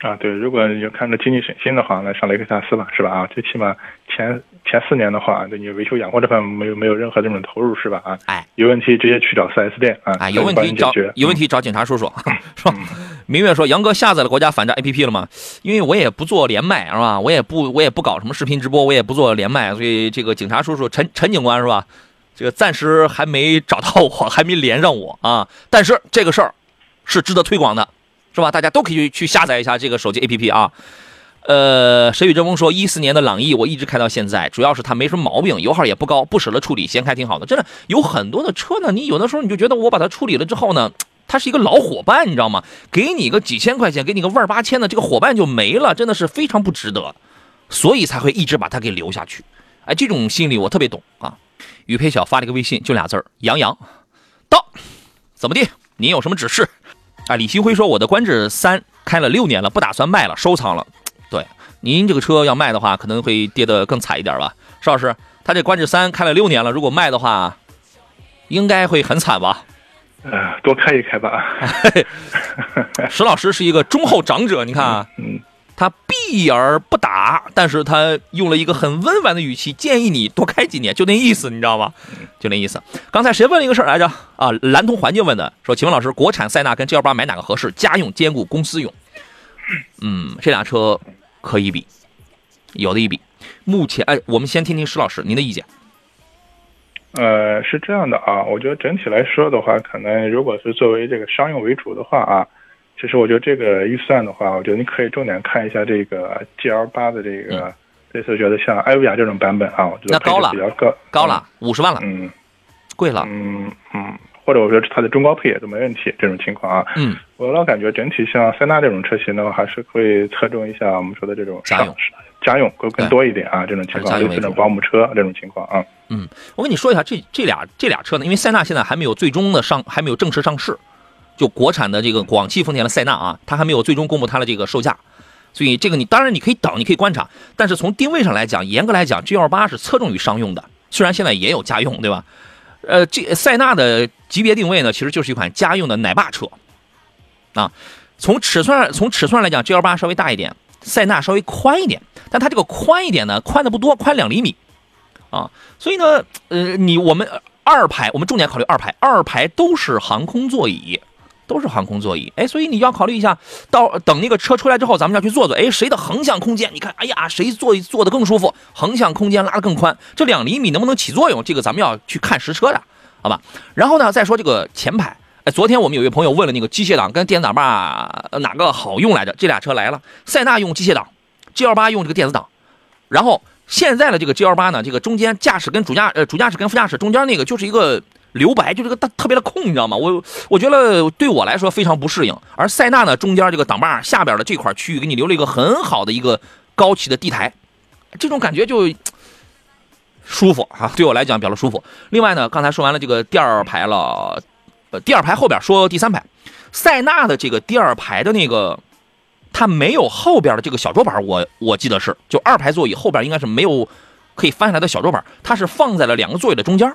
Speaker 2: 啊，对，如果要看着经济省心的话，那上雷克萨斯吧，是吧？啊，最起码前前四年的话，对你维修养护这块没有没有任何这种投入，是吧？啊，
Speaker 1: 哎，
Speaker 2: 有问题直接去找四 S 店啊，
Speaker 1: 哎，有问题找有问题找警察叔叔，是吧？明月说，杨哥下载了国家反诈 APP 了吗？因为我也不做连麦，是吧？我也不我也不搞什么视频直播，我也不做连麦，所以这个警察叔叔陈陈警官是吧？这个暂时还没找到我，还没连上我啊！但是这个事儿是值得推广的，是吧？大家都可以去下载一下这个手机 APP 啊。呃，谁与争锋说，一四年的朗逸我一直开到现在，主要是它没什么毛病，油耗也不高，不舍得处理，先开挺好的。真的有很多的车呢，你有的时候你就觉得我把它处理了之后呢，它是一个老伙伴，你知道吗？给你个几千块钱，给你个万八千的，这个伙伴就没了，真的是非常不值得，所以才会一直把它给留下去。哎，这种心理我特别懂啊。于培晓发了一个微信，就俩字儿：杨洋。到，怎么地？您有什么指示？啊，李新辉说，我的观致三开了六年了，不打算卖了，收藏了。对，您这个车要卖的话，可能会跌得更惨一点吧？邵老师，他这观致三开了六年了，如果卖的话，应该会很惨吧？
Speaker 2: 呃，多开一开吧。
Speaker 1: 石老师是一个忠厚长者，你看啊。
Speaker 2: 嗯。
Speaker 1: 他避而不打，但是他用了一个很温婉的语气，建议你多开几年，就那意思，你知道吗？就那意思。刚才谁问了一个事儿来着？啊，蓝通环境问的，说，请问老师，国产塞纳跟 G L 八买哪个合适？家用兼顾公司用？嗯，这俩车可以比，有的一比。目前，哎，我们先听听石老师您的意见。
Speaker 2: 呃，是这样的啊，我觉得整体来说的话，可能如果是作为这个商用为主的话啊。其实我觉得这个预算的话，我觉得你可以重点看一下这个 G L 八的这个，这次觉得像艾维亚这种版本啊，我觉得
Speaker 1: 高了
Speaker 2: 比较高，
Speaker 1: 高了五十万了，
Speaker 2: 嗯，
Speaker 1: 贵了，
Speaker 2: 嗯嗯，或者我觉得它的中高配也都没问题，这种情况啊，
Speaker 1: 嗯，
Speaker 2: 我老感觉整体像塞纳这种车型的话，还是会侧重一下我们说的这种
Speaker 1: 家用，
Speaker 2: 家用会更多一点啊，这种情况，就这种保姆车这种情况啊，
Speaker 1: 嗯，我跟你说一下，这这俩这俩车呢，因为塞纳现在还没有最终的上，还没有正式上市。就国产的这个广汽丰田的塞纳啊，它还没有最终公布它的这个售价，所以这个你当然你可以等，你可以观察，但是从定位上来讲，严格来讲，G L 八是侧重于商用的，虽然现在也有家用，对吧？呃，这塞纳的级别定位呢，其实就是一款家用的奶爸车啊。从尺寸从尺寸来讲，G L 八稍微大一点，塞纳稍微宽一点，但它这个宽一点呢，宽的不多，宽两厘米啊。所以呢，呃，你我们二排，我们重点考虑二排，二排都是航空座椅。都是航空座椅，哎，所以你要考虑一下，到等那个车出来之后，咱们要去坐坐，哎，谁的横向空间？你看，哎呀，谁坐坐的更舒服？横向空间拉的更宽，这两厘米能不能起作用？这个咱们要去看实车的，好吧？然后呢，再说这个前排，哎，昨天我们有一位朋友问了那个机械档跟电子档把哪个好用来着？这俩车来了，塞纳用机械档，G L 八用这个电子档，然后现在的这个 G L 八呢，这个中间驾驶跟主驾呃主驾驶跟副驾驶中间那个就是一个。留白就这个大特别的空，你知道吗？我我觉得对我来说非常不适应。而塞纳呢，中间这个挡把下边的这块区域给你留了一个很好的一个高起的地台，这种感觉就舒服啊！对我来讲比较舒服。另外呢，刚才说完了这个第二排了，呃，第二排后边说第三排，塞纳的这个第二排的那个，它没有后边的这个小桌板，我我记得是就二排座椅后边应该是没有可以翻下来的小桌板，它是放在了两个座椅的中间。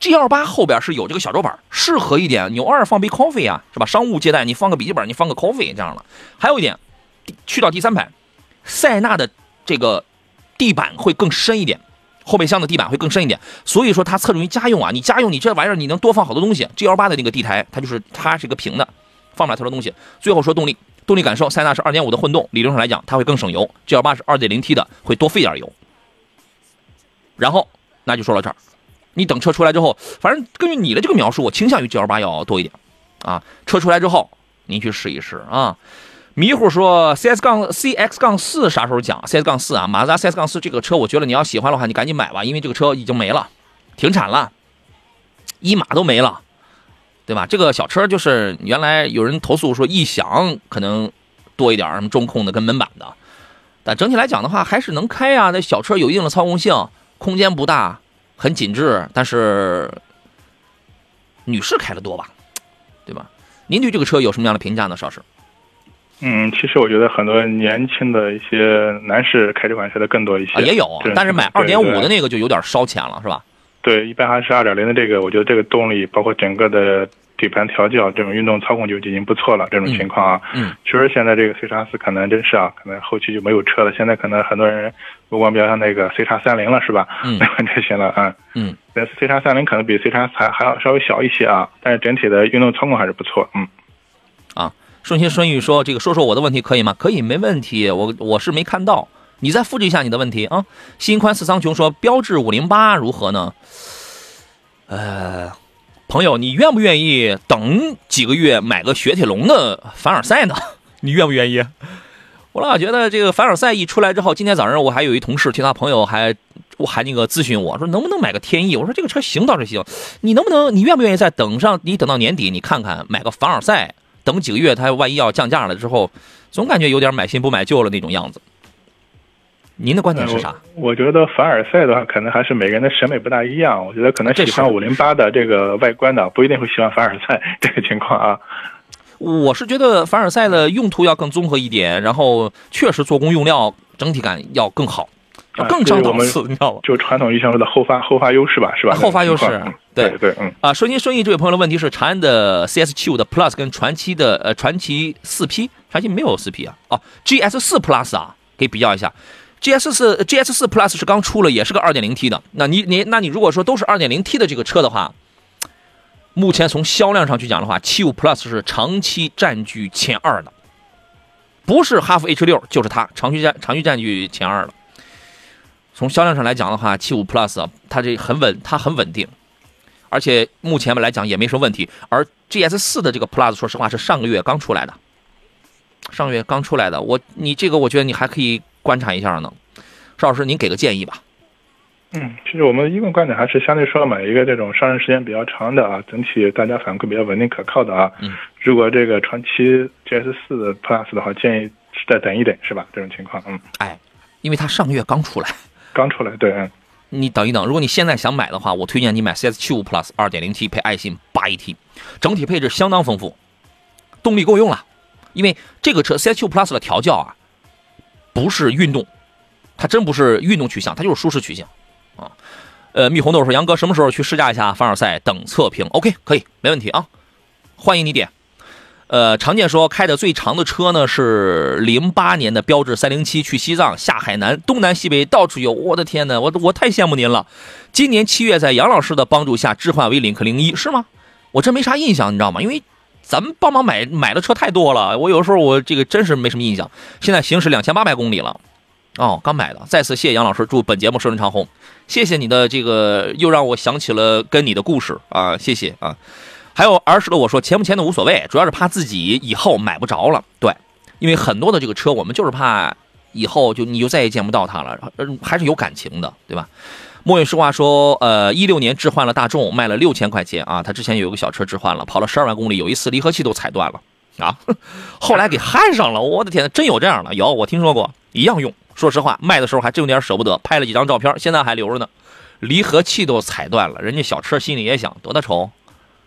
Speaker 1: G L 八后边是有这个小桌板，适合一点，你偶尔放杯 coffee 啊，是吧？商务接待，你放个笔记本，你放个 coffee 这样的。还有一点，去到第三排，塞纳的这个地板会更深一点，后备箱的地板会更深一点，所以说它侧重于家用啊。你家用你这玩意儿你能多放好多东西。G L 八的那个地台，它就是它是一个平的，放不了太多东西。最后说动力，动力感受，塞纳是二点五的混动，理论上来讲它会更省油，G L 八是二点零 T 的，会多费点油。然后那就说到这儿，你等车出来之后，反正根据你的这个描述，我倾向于 G L 八要多一点啊。车出来之后，您去试一试啊。迷糊说：“C S 杠 C X 杠四啥时候讲？C S 杠四啊，马自达 C S 杠四这个车，我觉得你要喜欢的话，你赶紧买吧，因为这个车已经没了，停产了，一码都没了，对吧？这个小车就是原来有人投诉说异响可能多一点，什么中控的跟门板的，但整体来讲的话还是能开啊。那小车有一定的操控性，空间不大，很紧致，但是女士开的多吧，对吧？您对这个车有什么样的评价呢，邵师？”
Speaker 2: 嗯，其实我觉得很多年轻的一些男士开这款车的更多一些，
Speaker 1: 也有，但是买二点五的那个就有点烧钱了，是吧？
Speaker 2: 对，一般还是二点零的这个，我觉得这个动力包括整个的底盘调教，这种运动操控就已经不错了。这种情况啊，
Speaker 1: 嗯，
Speaker 2: 确实现在这个 C 叉四可能真是啊，可能后期就没有车了。现在可能很多人目光比较像那个 C 叉三零了，是吧？
Speaker 1: 嗯，
Speaker 2: 这些了啊，
Speaker 1: 嗯，
Speaker 2: 但是 C 叉三零可能比 C 叉还还要稍微小一些啊，但是整体的运动操控还是不错，嗯。
Speaker 1: 啊顺心顺意说：“这个说说我的问题可以吗？可以，没问题。我我是没看到，你再复制一下你的问题啊。”心宽似苍穹说：“标致五零八如何呢？”呃，朋友，你愿不愿意等几个月买个雪铁龙的凡尔赛呢？你愿不愿意？我老觉得这个凡尔赛一出来之后，今天早上我还有一同事，其他朋友还我还那个咨询我说能不能买个天翼？我说这个车行倒是行，你能不能你愿不愿意再等上？你等到年底，你看看买个凡尔赛。等几个月，它万一要降价了之后，总感觉有点买新不买旧了那种样子。您的观点是啥？
Speaker 2: 我觉得凡尔赛的话，可能还是每个人的审美不大一样。我觉得可能喜欢五零八的这个外观的，不一定会喜欢凡尔赛这个情况啊。
Speaker 1: 我是觉得凡尔赛的用途要更综合一点，然后确实做工用料整体感要更好。更上档次，你知道吗？
Speaker 2: 就传统意义上说的后发后发优势吧，是吧？
Speaker 1: 后发优势，对
Speaker 2: 对，嗯
Speaker 1: 啊。顺心顺意这位朋友的问题是：长安的 CS 七五的 Plus 跟传奇的呃传奇四 P，传奇没有四 P 啊？哦，GS 四 Plus 啊，可以比较一下。GS 四 GS 四 Plus 是刚出了，也是个二点零 T 的。那你你那你如果说都是二点零 T 的这个车的话，目前从销量上去讲的话，七五 Plus 是长期占据前二的，不是哈弗 H 六就是它长期占长期占据前二的。从销量上来讲的话，七五 Plus 它这很稳，它很稳定，而且目前来讲也没什么问题。而 GS 四的这个 Plus，说实话是上个月刚出来的，上个月刚出来的。我你这个我觉得你还可以观察一下呢，邵老师您给个建议吧。
Speaker 2: 嗯，其实我们一贯观点还是相对说买一个这种上市时间比较长的啊，整体大家反馈比较稳定可靠的啊。
Speaker 1: 嗯。
Speaker 2: 如果这个传奇 GS 四 Plus 的话，建议再等一等，是吧？这种情况，嗯。
Speaker 1: 哎，因为它上个月刚出来。
Speaker 2: 刚出来，对，
Speaker 1: 你等一等。如果你现在想买的话，我推荐你买 CS 七五 Plus 二点零 T 配爱信八 AT，整体配置相当丰富，动力够用了。因为这个车 CS 七五 Plus 的调教啊，不是运动，它真不是运动取向，它就是舒适取向啊。呃，蜜红豆说杨哥什么时候去试驾一下凡尔赛？等测评，OK，可以，没问题啊，欢迎你点。呃，常见说开的最长的车呢是零八年的标致三零七，去西藏下海南，东南西北到处游。我的天哪，我我太羡慕您了。今年七月在杨老师的帮助下置换为领克零一，是吗？我这没啥印象，你知道吗？因为咱们帮忙买买的车太多了，我有时候我这个真是没什么印象。现在行驶两千八百公里了，哦，刚买的。再次谢谢杨老师，祝本节目收视长虹。谢谢你的这个，又让我想起了跟你的故事啊，谢谢啊。还有儿时的我说钱不钱的无所谓，主要是怕自己以后买不着了。对，因为很多的这个车，我们就是怕以后就你就再也见不到它了，还是有感情的，对吧？莫言实话说，呃，一六年置换了大众，卖了六千块钱啊。他之前有一个小车置换了，跑了十二万公里，有一次离合器都踩断了啊，后来给焊上了。我的天，真有这样的？有，我听说过，一样用。说实话，卖的时候还真有点舍不得，拍了几张照片，现在还留着呢。离合器都踩断了，人家小车心里也想，多大仇。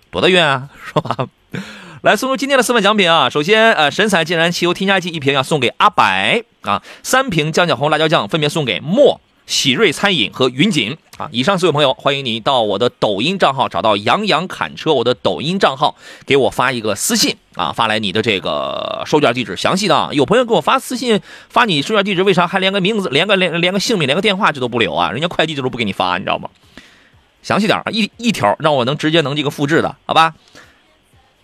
Speaker 1: 多大冤啊，是吧？来送出今天的四份奖品啊！首先，呃，神采健然汽油添加剂一瓶要送给阿白啊，三瓶江小红辣椒酱分别送给莫喜瑞餐饮和云锦啊。以上四位朋友，欢迎你到我的抖音账号找到杨洋侃车，我的抖音账号给我发一个私信啊，发来你的这个收件地址，详细的。有朋友给我发私信发你收件地址，为啥还连个名字、连个连连个姓名、连个电话这都不留啊？人家快递这都不给你发，你知道吗？详细点一一条让我能直接能这个复制的，好吧？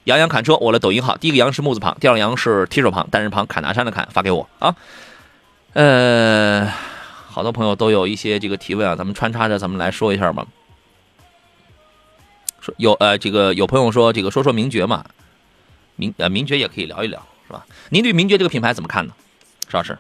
Speaker 1: 杨洋砍车，我的抖音号，第一个杨是木字旁，第二个杨是提手旁，单人旁，砍拿山的砍，发给我啊。呃，好多朋友都有一些这个提问啊，咱们穿插着咱们来说一下吧。说有呃，这个有朋友说这个说说名爵嘛，名呃名爵也可以聊一聊，是吧？您对名爵这个品牌怎么看呢，邵老师？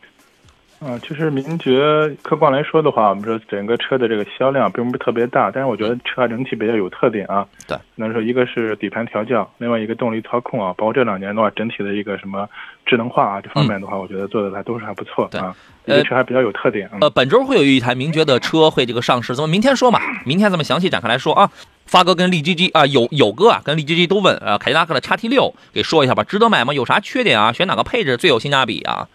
Speaker 2: 嗯，其实名爵客观来说的话，我们说整个车的这个销量并不是特别大，但是我觉得车整体比较有特点啊。
Speaker 1: 对，
Speaker 2: 能说一个是底盘调教，另外一个动力操控啊，包括这两年的话，整体的一个什么智能化啊这方面的话，我觉得做的还都是还不错啊。这个车还比较有特点。
Speaker 1: 呃，本周会有一台名爵的车会这个上市，咱们明天说嘛，明天咱们详细展开来说啊。发哥跟力基基啊，有有哥啊，跟力基基都问啊，凯迪拉克的叉 T 六给说一下吧，值得买吗？有啥缺点啊？选哪个配置最有性价比啊？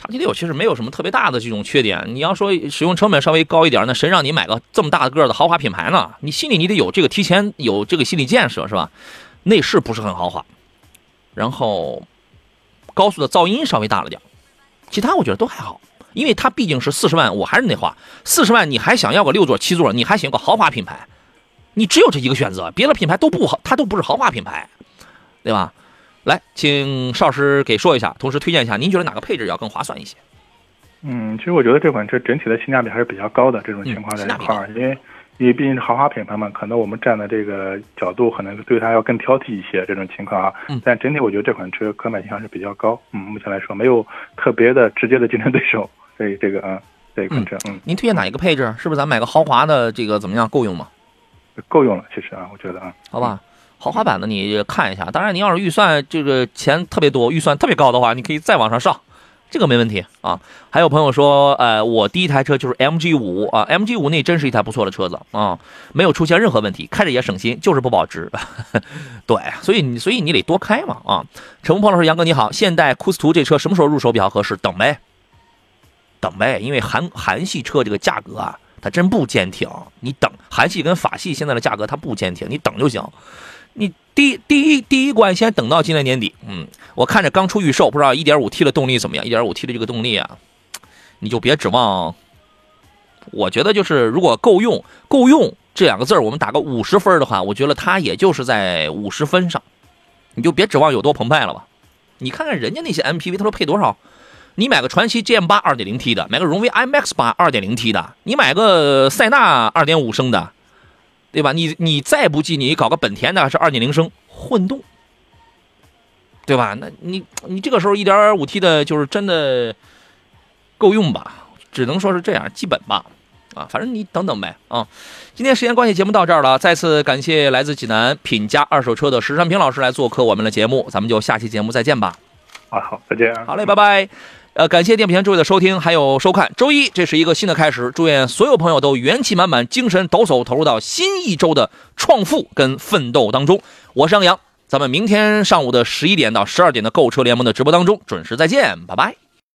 Speaker 1: 叉 T 六其实没有什么特别大的这种缺点。你要说使用成本稍微高一点，那谁让你买个这么大个的豪华品牌呢？你心里你得有这个提前有这个心理建设是吧？内饰不是很豪华，然后高速的噪音稍微大了点，其他我觉得都还好。因为它毕竟是四十万，我还是那话，四十万你还想要个六座七座，你还想要个豪华品牌，你只有这一个选择，别的品牌都不好，它都不是豪华品牌，对吧？来，请邵师给说一下，同时推荐一下，您觉得哪个配置要更划算一些？
Speaker 2: 嗯，其实我觉得这款车整体的性价比还是比较高的，这种情况在一块儿，因为因为毕竟是豪华品牌嘛，可能我们站的这个角度可能对它要更挑剔一些，这种情况啊。嗯。但整体我觉得这款车可买性还是比较高，嗯，目前来说没有特别的直接的竞争对手，所以这个啊，这款车，嗯。
Speaker 1: 您推荐哪一个配置？是不是咱买个豪华的这个怎么样？够用吗？
Speaker 2: 够用了，其实啊，我觉得啊，
Speaker 1: 好吧。豪华版的你看一下，当然你要是预算这个钱特别多，预算特别高的话，你可以再往上上，这个没问题啊。还有朋友说，呃，我第一台车就是 MG 五啊，MG 五那真是一台不错的车子啊，没有出现任何问题，开着也省心，就是不保值。对，所以你所以你得多开嘛啊。陈鹏鹏老师，杨哥你好，现代库斯图这车什么时候入手比较合适？等呗，等呗，因为韩韩系车这个价格啊，它真不坚挺，你等韩系跟法系现在的价格它不坚挺，你等就行。你第第一第一关先等到今年年底，嗯，我看着刚出预售，不知道 1.5T 的动力怎么样？1.5T 的这个动力啊，你就别指望。我觉得就是如果够用，够用这两个字我们打个五十分的话，我觉得它也就是在五十分上，你就别指望有多澎湃了吧。你看看人家那些 MPV，他说配多少？你买个传祺 GM 八 2.0T 的，买个荣威 IMAX 八 2.0T 的，你买个塞纳2.5升的。对吧？你你再不济，你搞个本田的是二点零升混动，对吧？那你你这个时候一点五 T 的，就是真的够用吧？只能说是这样，基本吧。啊，反正你等等呗。啊，今天时间关系，节目到这儿了。再次感谢来自济南品家二手车的石山平老师来做客我们的节目，咱们就下期节目再见吧。
Speaker 2: 啊，好，再见。
Speaker 1: 好嘞，拜拜。呃，感谢电瓶前诸位的收听还有收看。周一，这是一个新的开始，祝愿所有朋友都元气满满、精神抖擞，投入到新一周的创富跟奋斗当中。我是杨洋，咱们明天上午的十一点到十二点的购车联盟的直播当中准时再见，拜拜。